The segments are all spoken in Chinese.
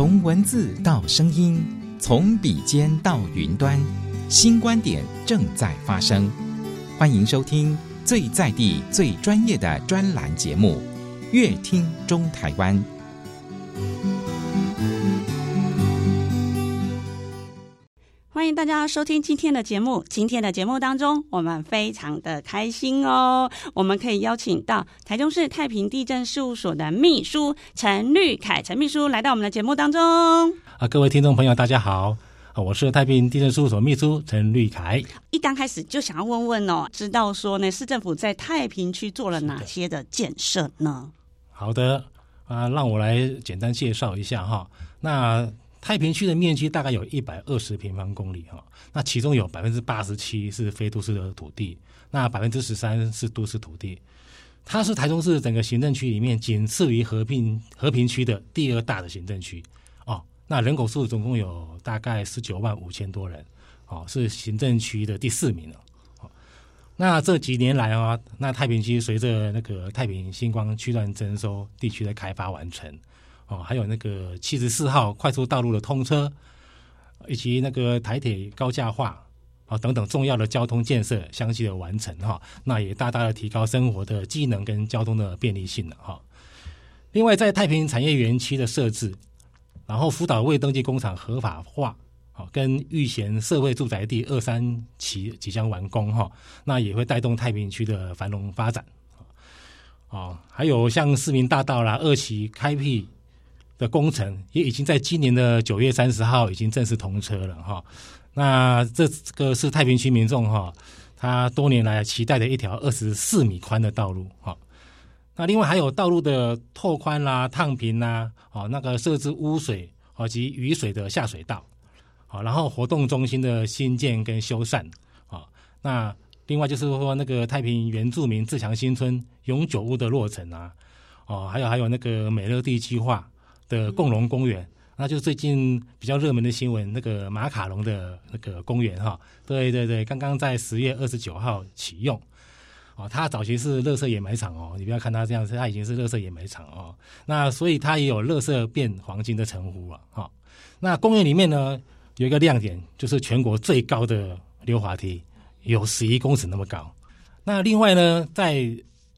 从文字到声音，从笔尖到云端，新观点正在发生。欢迎收听最在地、最专业的专栏节目《乐听中台湾》。迎大家收听今天的节目。今天的节目当中，我们非常的开心哦，我们可以邀请到台中市太平地震事务所的秘书陈律凯陈秘书来到我们的节目当中。啊，各位听众朋友，大家好，我是太平地震事务所秘书陈律凯。一刚开始就想要问问哦，知道说呢，市政府在太平区做了哪些的建设呢？好的，啊，让我来简单介绍一下哈。那太平区的面积大概有一百二十平方公里哈，那其中有百分之八十七是非都市的土地，那百分之十三是都市土地。它是台中市整个行政区里面仅次于和平和平区的第二大的行政区哦。那人口数总共有大概十九万五千多人哦，是行政区的第四名了。哦，那这几年来啊，那太平区随着那个太平新光区段征收地区的开发完成。哦，还有那个七十四号快速道路的通车，以及那个台铁高架化啊等等重要的交通建设相继的完成哈，那也大大的提高生活的机能跟交通的便利性了哈。另外，在太平产业园区的设置，然后辅导未登记工厂合法化，跟育贤社会住宅地二三期即将完工哈，那也会带动太平区的繁荣发展。哦，还有像市民大道啦二期开辟。的工程也已经在今年的九月三十号已经正式通车了哈。那这个是太平区民众哈，他多年来期待的一条二十四米宽的道路哈。那另外还有道路的拓宽啦、烫平啦，哦，那个设置污水哦及雨水的下水道，好，然后活动中心的新建跟修缮啊。那另外就是说那个太平原住民自强新村永久屋的落成啊，哦，还有还有那个美乐地计划。的共荣公园，那就是最近比较热门的新闻，那个马卡龙的那个公园哈，对对对，刚刚在十月二十九号启用，哦，它早期是乐色掩埋场哦，你不要看它这样子，它已经是乐色掩埋场哦，那所以它也有“乐色变黄金”的称呼啊，哈，那公园里面呢有一个亮点，就是全国最高的溜滑梯，有十一公尺那么高，那另外呢，在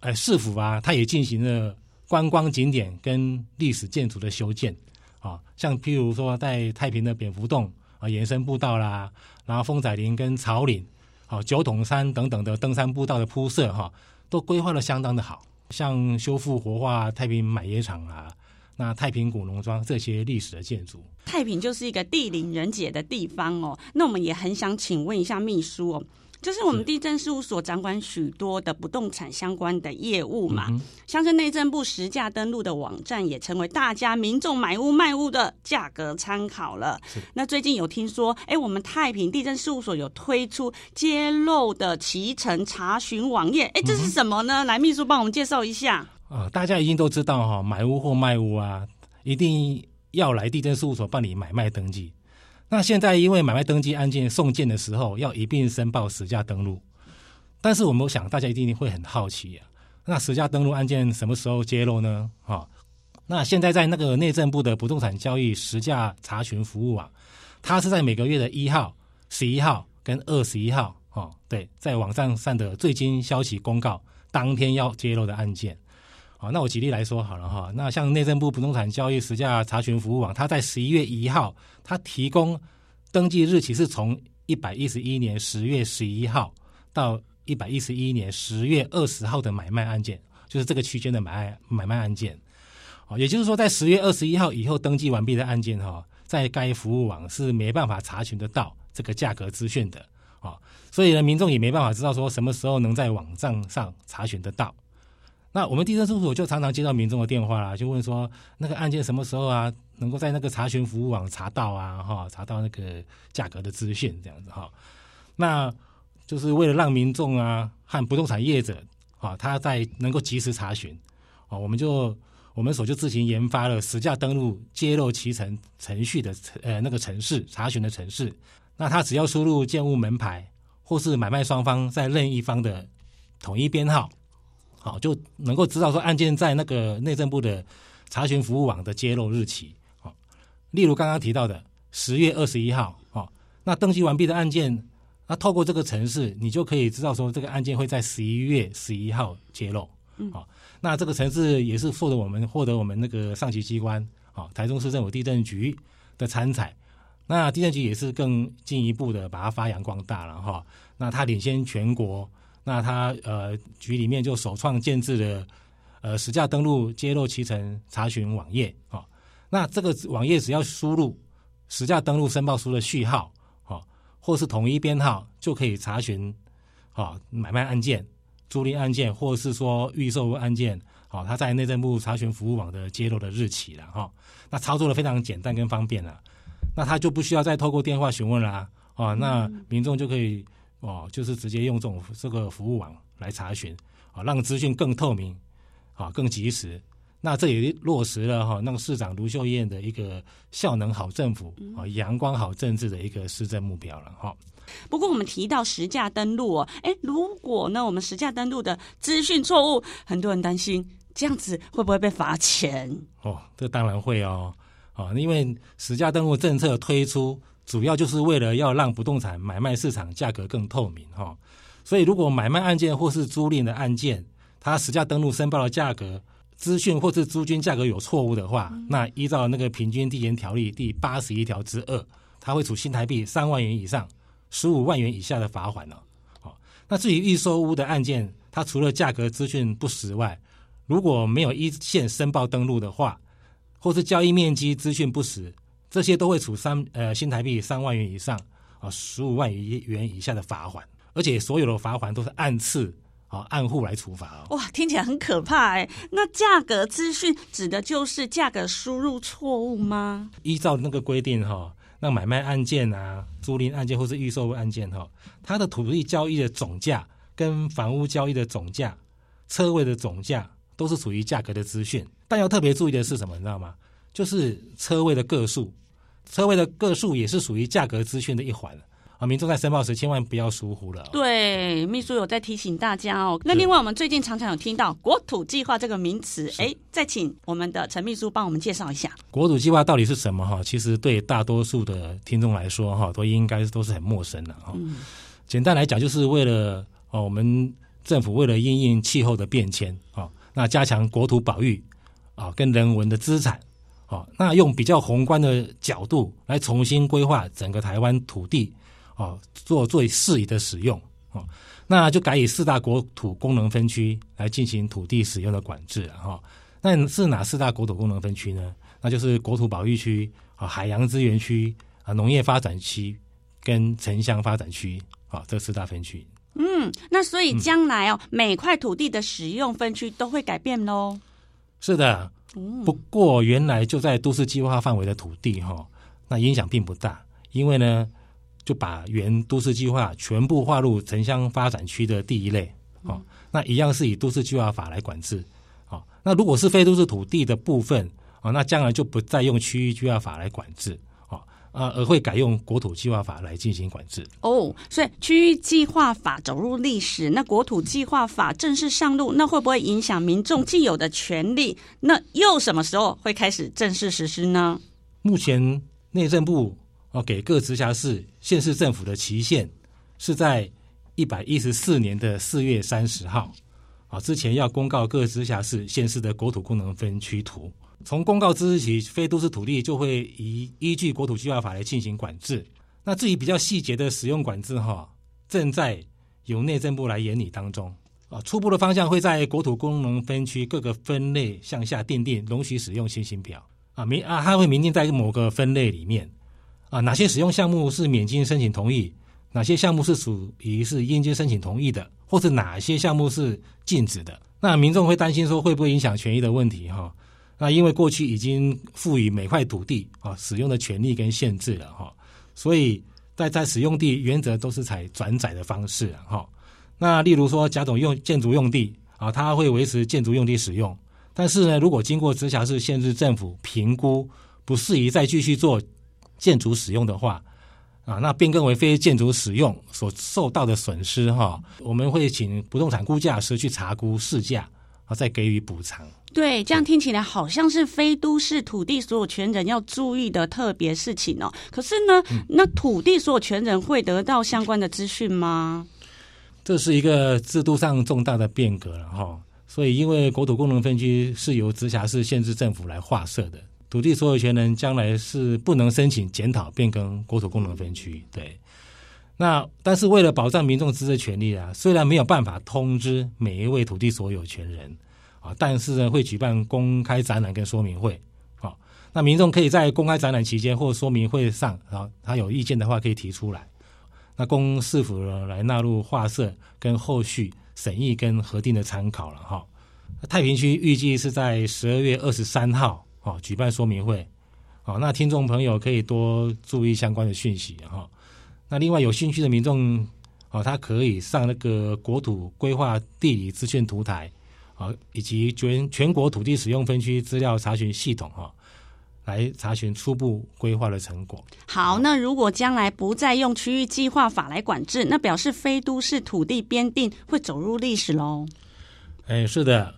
呃市府啊，它也进行了。观光景点跟历史建筑的修建，啊，像譬如说在太平的蝙蝠洞啊延伸步道啦，然后丰仔林跟草岭，啊九桶山等等的登山步道的铺设哈，都规划的相当的好。像修复活化太平买野场啊，那太平古农庄这些历史的建筑，太平就是一个地灵人杰的地方哦。那我们也很想请问一下秘书哦。就是我们地震事务所掌管许多的不动产相关的业务嘛，嗯、像是内政部实价登录的网站也成为大家民众买屋卖屋的价格参考了。那最近有听说，哎，我们太平地震事务所有推出揭露的期程查询网页，哎，这是什么呢？嗯、来，秘书帮我们介绍一下。啊，大家一定都知道哈，买屋或卖屋啊，一定要来地震事务所办理买卖登记。那现在因为买卖登记案件送件的时候要一并申报实价登录，但是我们想大家一定会很好奇啊，那实价登录案件什么时候揭露呢？哈，那现在在那个内政部的不动产交易实价查询服务网，它是在每个月的一号、十一号跟二十一号，哦，对，在网站上的最新消息公告当天要揭露的案件。那我举例来说好了哈。那像内政部不动产交易实价查询服务网，它在十一月一号，它提供登记日期是从一百一十一年十月十一号到一百一十一年十月二十号的买卖案件，就是这个区间的买卖买卖案件。哦，也就是说，在十月二十一号以后登记完毕的案件哈，在该服务网是没办法查询得到这个价格资讯的啊，所以呢，民众也没办法知道说什么时候能在网站上查询得到。那我们地政事务所就常常接到民众的电话啦，就问说那个案件什么时候啊，能够在那个查询服务网查到啊，哈，查到那个价格的资讯这样子哈。那就是为了让民众啊和不动产业者啊，他在能够及时查询，啊，我们就我们所就自行研发了实价登录揭露其程程序的呃那个程式查询的程式。那他只要输入建物门牌或是买卖双方在任意方的统一编号。好，就能够知道说案件在那个内政部的查询服务网的揭露日期。好，例如刚刚提到的十月二十一号，哦，那登记完毕的案件，那透过这个程式，你就可以知道说这个案件会在十一月十一号揭露，嗯，好，那这个程式也是获得我们获得我们那个上级机关，啊，台中市政府地震局的参采，那地震局也是更进一步的把它发扬光大了哈，那它领先全国，那他呃局里面就首创建制的呃实价登录揭露期程查询网页啊。那这个网页只要输入实价登录申报书的序号，啊，或是统一编号，就可以查询，啊，买卖案件、租赁案件，或是说预售案件，啊，他在内政部查询服务网的揭露的日期了，哈。那操作的非常简单跟方便了，那他就不需要再透过电话询问啦，啊，那民众就可以，哦，就是直接用这种这个服务网来查询，啊，让资讯更透明，啊，更及时。那这也落实了哈，那个市长卢秀燕的一个效能好政府啊，阳光好政治的一个施政目标了哈。不过我们提到实价登录哦，哎，如果呢我们实价登录的资讯错误，很多人担心这样子会不会被罚钱？哦，这当然会哦，啊，因为实价登录政策推出，主要就是为了要让不动产买卖市场价格更透明哈。所以如果买卖案件或是租赁的案件，它实价登录申报的价格。资讯或是租金价格有错误的话，那依照那个平均地权条例第八十一条之二，它会处新台币三万元以上十五万元以下的罚款呢。好，那至于预售屋的案件，它除了价格资讯不实外，如果没有一线申报登录的话，或是交易面积资讯不实，这些都会处三呃新台币三万元以上啊十五万元以下的罚款，而且所有的罚款都是按次。啊，按户来处罚哦。哇，听起来很可怕哎。那价格资讯指的就是价格输入错误吗？依照那个规定哈，那买卖案件啊、租赁案件或是预售案件哈，它的土地交易的总价跟房屋交易的总价、车位的总价都是属于价格的资讯。但要特别注意的是什么？你知道吗？就是车位的个数，车位的个数也是属于价格资讯的一环。啊，民众在申报时千万不要疏忽了哦。对，秘书有在提醒大家哦。那另外，我们最近常常有听到“国土计划”这个名词，哎，再请我们的陈秘书帮我们介绍一下“国土计划”到底是什么？哈，其实对大多数的听众来说，哈，都应该都是很陌生的哈。嗯。简单来讲，就是为了哦，我们政府为了因应气候的变迁啊，那加强国土保育啊，跟人文的资产啊，那用比较宏观的角度来重新规划整个台湾土地。哦，做最适宜的使用哦，那就改以四大国土功能分区来进行土地使用的管制了哈。那是哪四大国土功能分区呢？那就是国土保育区啊、海洋资源区啊、农业发展区跟城乡发展区啊，这四大分区。嗯，那所以将来哦，嗯、每块土地的使用分区都会改变喽。是的，不过原来就在都市计划范围的土地哈，那影响并不大，因为呢。就把原都市计划全部划入城乡发展区的第一类，哦，那一样是以都市计划法来管制，哦，那如果是非都市土地的部分，哦，那将来就不再用区域计划法来管制，哦，啊，而会改用国土计划法来进行管制。哦，所以区域计划法走入历史，那国土计划法正式上路，那会不会影响民众既有的权利？那又什么时候会开始正式实施呢？目前内政部。哦，给各直辖市、县市政府的期限是在一百一十四年的四月三十号。啊，之前要公告各直辖市、县市的国土功能分区图。从公告之日起，非都市土地就会依依据国土计划法来进行管制。那至于比较细节的使用管制，哈，正在由内政部来研拟当中。啊，初步的方向会在国土功能分区各个分类向下订定容许使用情形表。啊，明啊，它会明定在某个分类里面。啊，哪些使用项目是免经申请同意？哪些项目是属于是应经申请同意的？或是哪些项目是禁止的？那民众会担心说会不会影响权益的问题？哈，那因为过去已经赋予每块土地啊使用的权利跟限制了哈，所以在在使用地原则都是采转载的方式哈。那例如说甲种用建筑用地啊，它会维持建筑用地使用，但是呢，如果经过直辖市县市政府评估不适宜再继续做。建筑使用的话，啊，那变更为非建筑使用所受到的损失哈，我们会请不动产估价师去查估市价，啊再给予补偿。对，这样听起来好像是非都市土地所有权人要注意的特别事情哦。可是呢，嗯、那土地所有权人会得到相关的资讯吗？这是一个制度上重大的变革了哈。所以，因为国土功能分区是由直辖市县市政府来划设的，土地所有权人将来是不能申请检讨变更国土功能分区。对，那但是为了保障民众知识权利啊，虽然没有办法通知每一位土地所有权人。啊，但是呢，会举办公开展览跟说明会，啊，那民众可以在公开展览期间或说明会上，啊，他有意见的话可以提出来，那供市府呢来纳入划设跟后续审议跟核定的参考了哈。太平区预计是在十二月二十三号，啊，举办说明会，啊，那听众朋友可以多注意相关的讯息哈。那另外有兴趣的民众，哦，他可以上那个国土规划地理资讯图台。啊，以及全全国土地使用分区资料查询系统哈，来查询初步规划的成果。好，那如果将来不再用区域计划法来管制，那表示非都市土地编定会走入历史喽？哎，是的。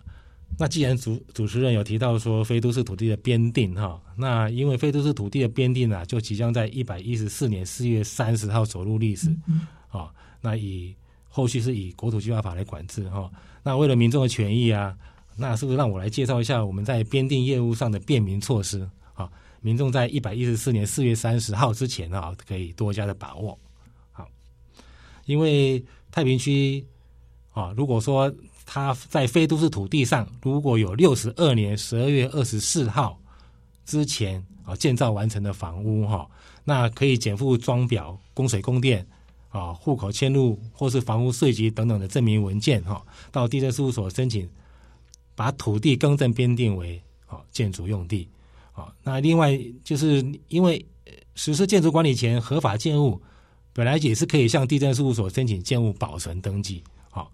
那既然主主持人有提到说非都市土地的编定哈，那因为非都市土地的编定啊，就即将在一百一十四年四月三十号走入历史。嗯，啊，那以后续是以国土计划法来管制哈。那为了民众的权益啊，那是不是让我来介绍一下我们在编定业务上的便民措施啊？民众在一百一十四年四月三十号之前啊，可以多加的把握。好，因为太平区啊，如果说他在非都市土地上，如果有六十二年十二月二十四号之前啊建造完成的房屋哈，那可以减负装表、供水供电。啊，户口迁入或是房屋税籍等等的证明文件，哈，到地政事务所申请，把土地更正编定为啊建筑用地，啊，那另外就是因为实施建筑管理前合法建物，本来也是可以向地政事务所申请建物保存登记，好，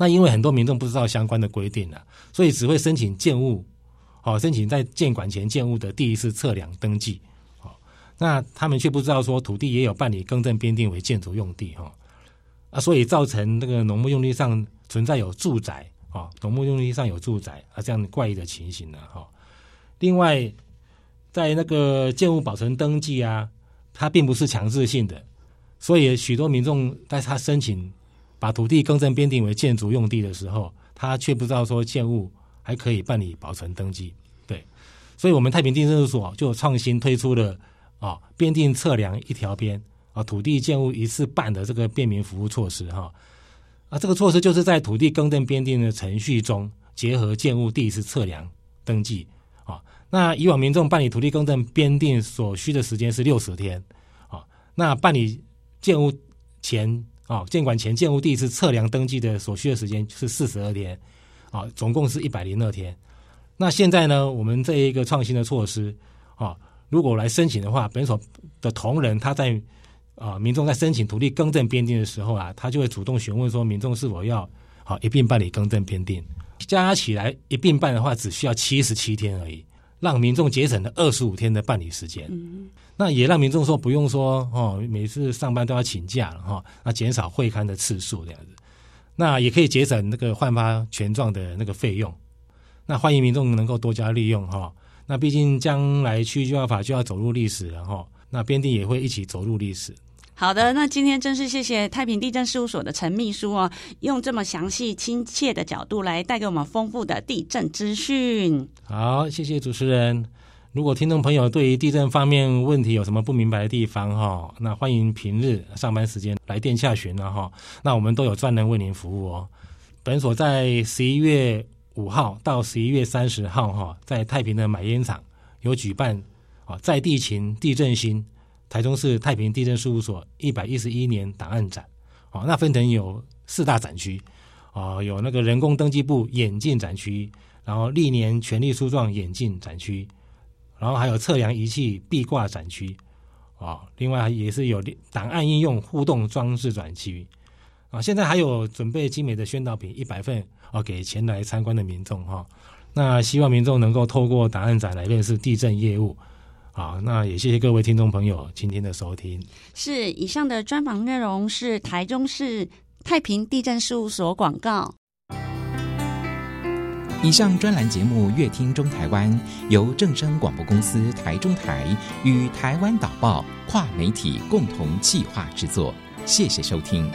那因为很多民众不知道相关的规定了，所以只会申请建物，好，申请在建管前建物的第一次测量登记。好那他们却不知道说土地也有办理更正编定为建筑用地哈，啊，所以造成那个农牧用地上存在有住宅啊，农牧用地上有住宅啊这样怪异的情形呢哈。另外，在那个建物保存登记啊，它并不是强制性的，所以许多民众在他申请把土地更正编定为建筑用地的时候，他却不知道说建物还可以办理保存登记。对，所以我们太平地政事务所就创新推出了。啊，编定测量一条边啊，土地建物一次办的这个便民服务措施哈，啊，这个措施就是在土地更正编定的程序中，结合建物第一次测量登记啊。那以往民众办理土地更正编定所需的时间是六十天啊，那办理建物前啊，建管前建屋第一次测量登记的所需的时间是四十二天啊，总共是一百零二天。那现在呢，我们这一个创新的措施啊。如果来申请的话，本所的同仁他在啊、民众在申请土地更正编定的时候啊，他就会主动询问说，民众是否要好一并办理更正编定，加起来一并办的话，只需要七十七天而已，让民众节省了二十五天的办理时间。嗯、那也让民众说不用说哦，每次上班都要请假了哈、哦，那减少会刊的次数这样子，那也可以节省那个换发权状的那个费用。那欢迎民众能够多加利用哈。哦那毕竟将来区域计划法就要走入历史了哈，那编定也会一起走入历史。好的，那今天真是谢谢太平地震事务所的陈秘书哦，用这么详细、亲切的角度来带给我们丰富的地震资讯。好，谢谢主持人。如果听众朋友对于地震方面问题有什么不明白的地方哈，那欢迎平日上班时间来电洽询了哈，那我们都有专人为您服务哦。本所在十一月。五号到十一月三十号，哈，在太平的买烟厂有举办啊，在地勤地震心台中市太平地震事务所一百一十一年档案展，哦，那分成有四大展区，啊，有那个人工登记簿眼镜展区，然后历年权力书状眼镜展区，然后还有测量仪器壁挂展区，啊，另外也是有档案应用互动装置展区。啊，现在还有准备精美的宣导品一百份啊，给前来参观的民众哈。那希望民众能够透过档案展来认识地震业务。好，那也谢谢各位听众朋友今天的收听。是以上的专访内容是台中市太平地震事务所广告。以上专栏节目《乐听中台湾》由正声广播公司台中台与台湾导报跨媒体共同企划制作，谢谢收听。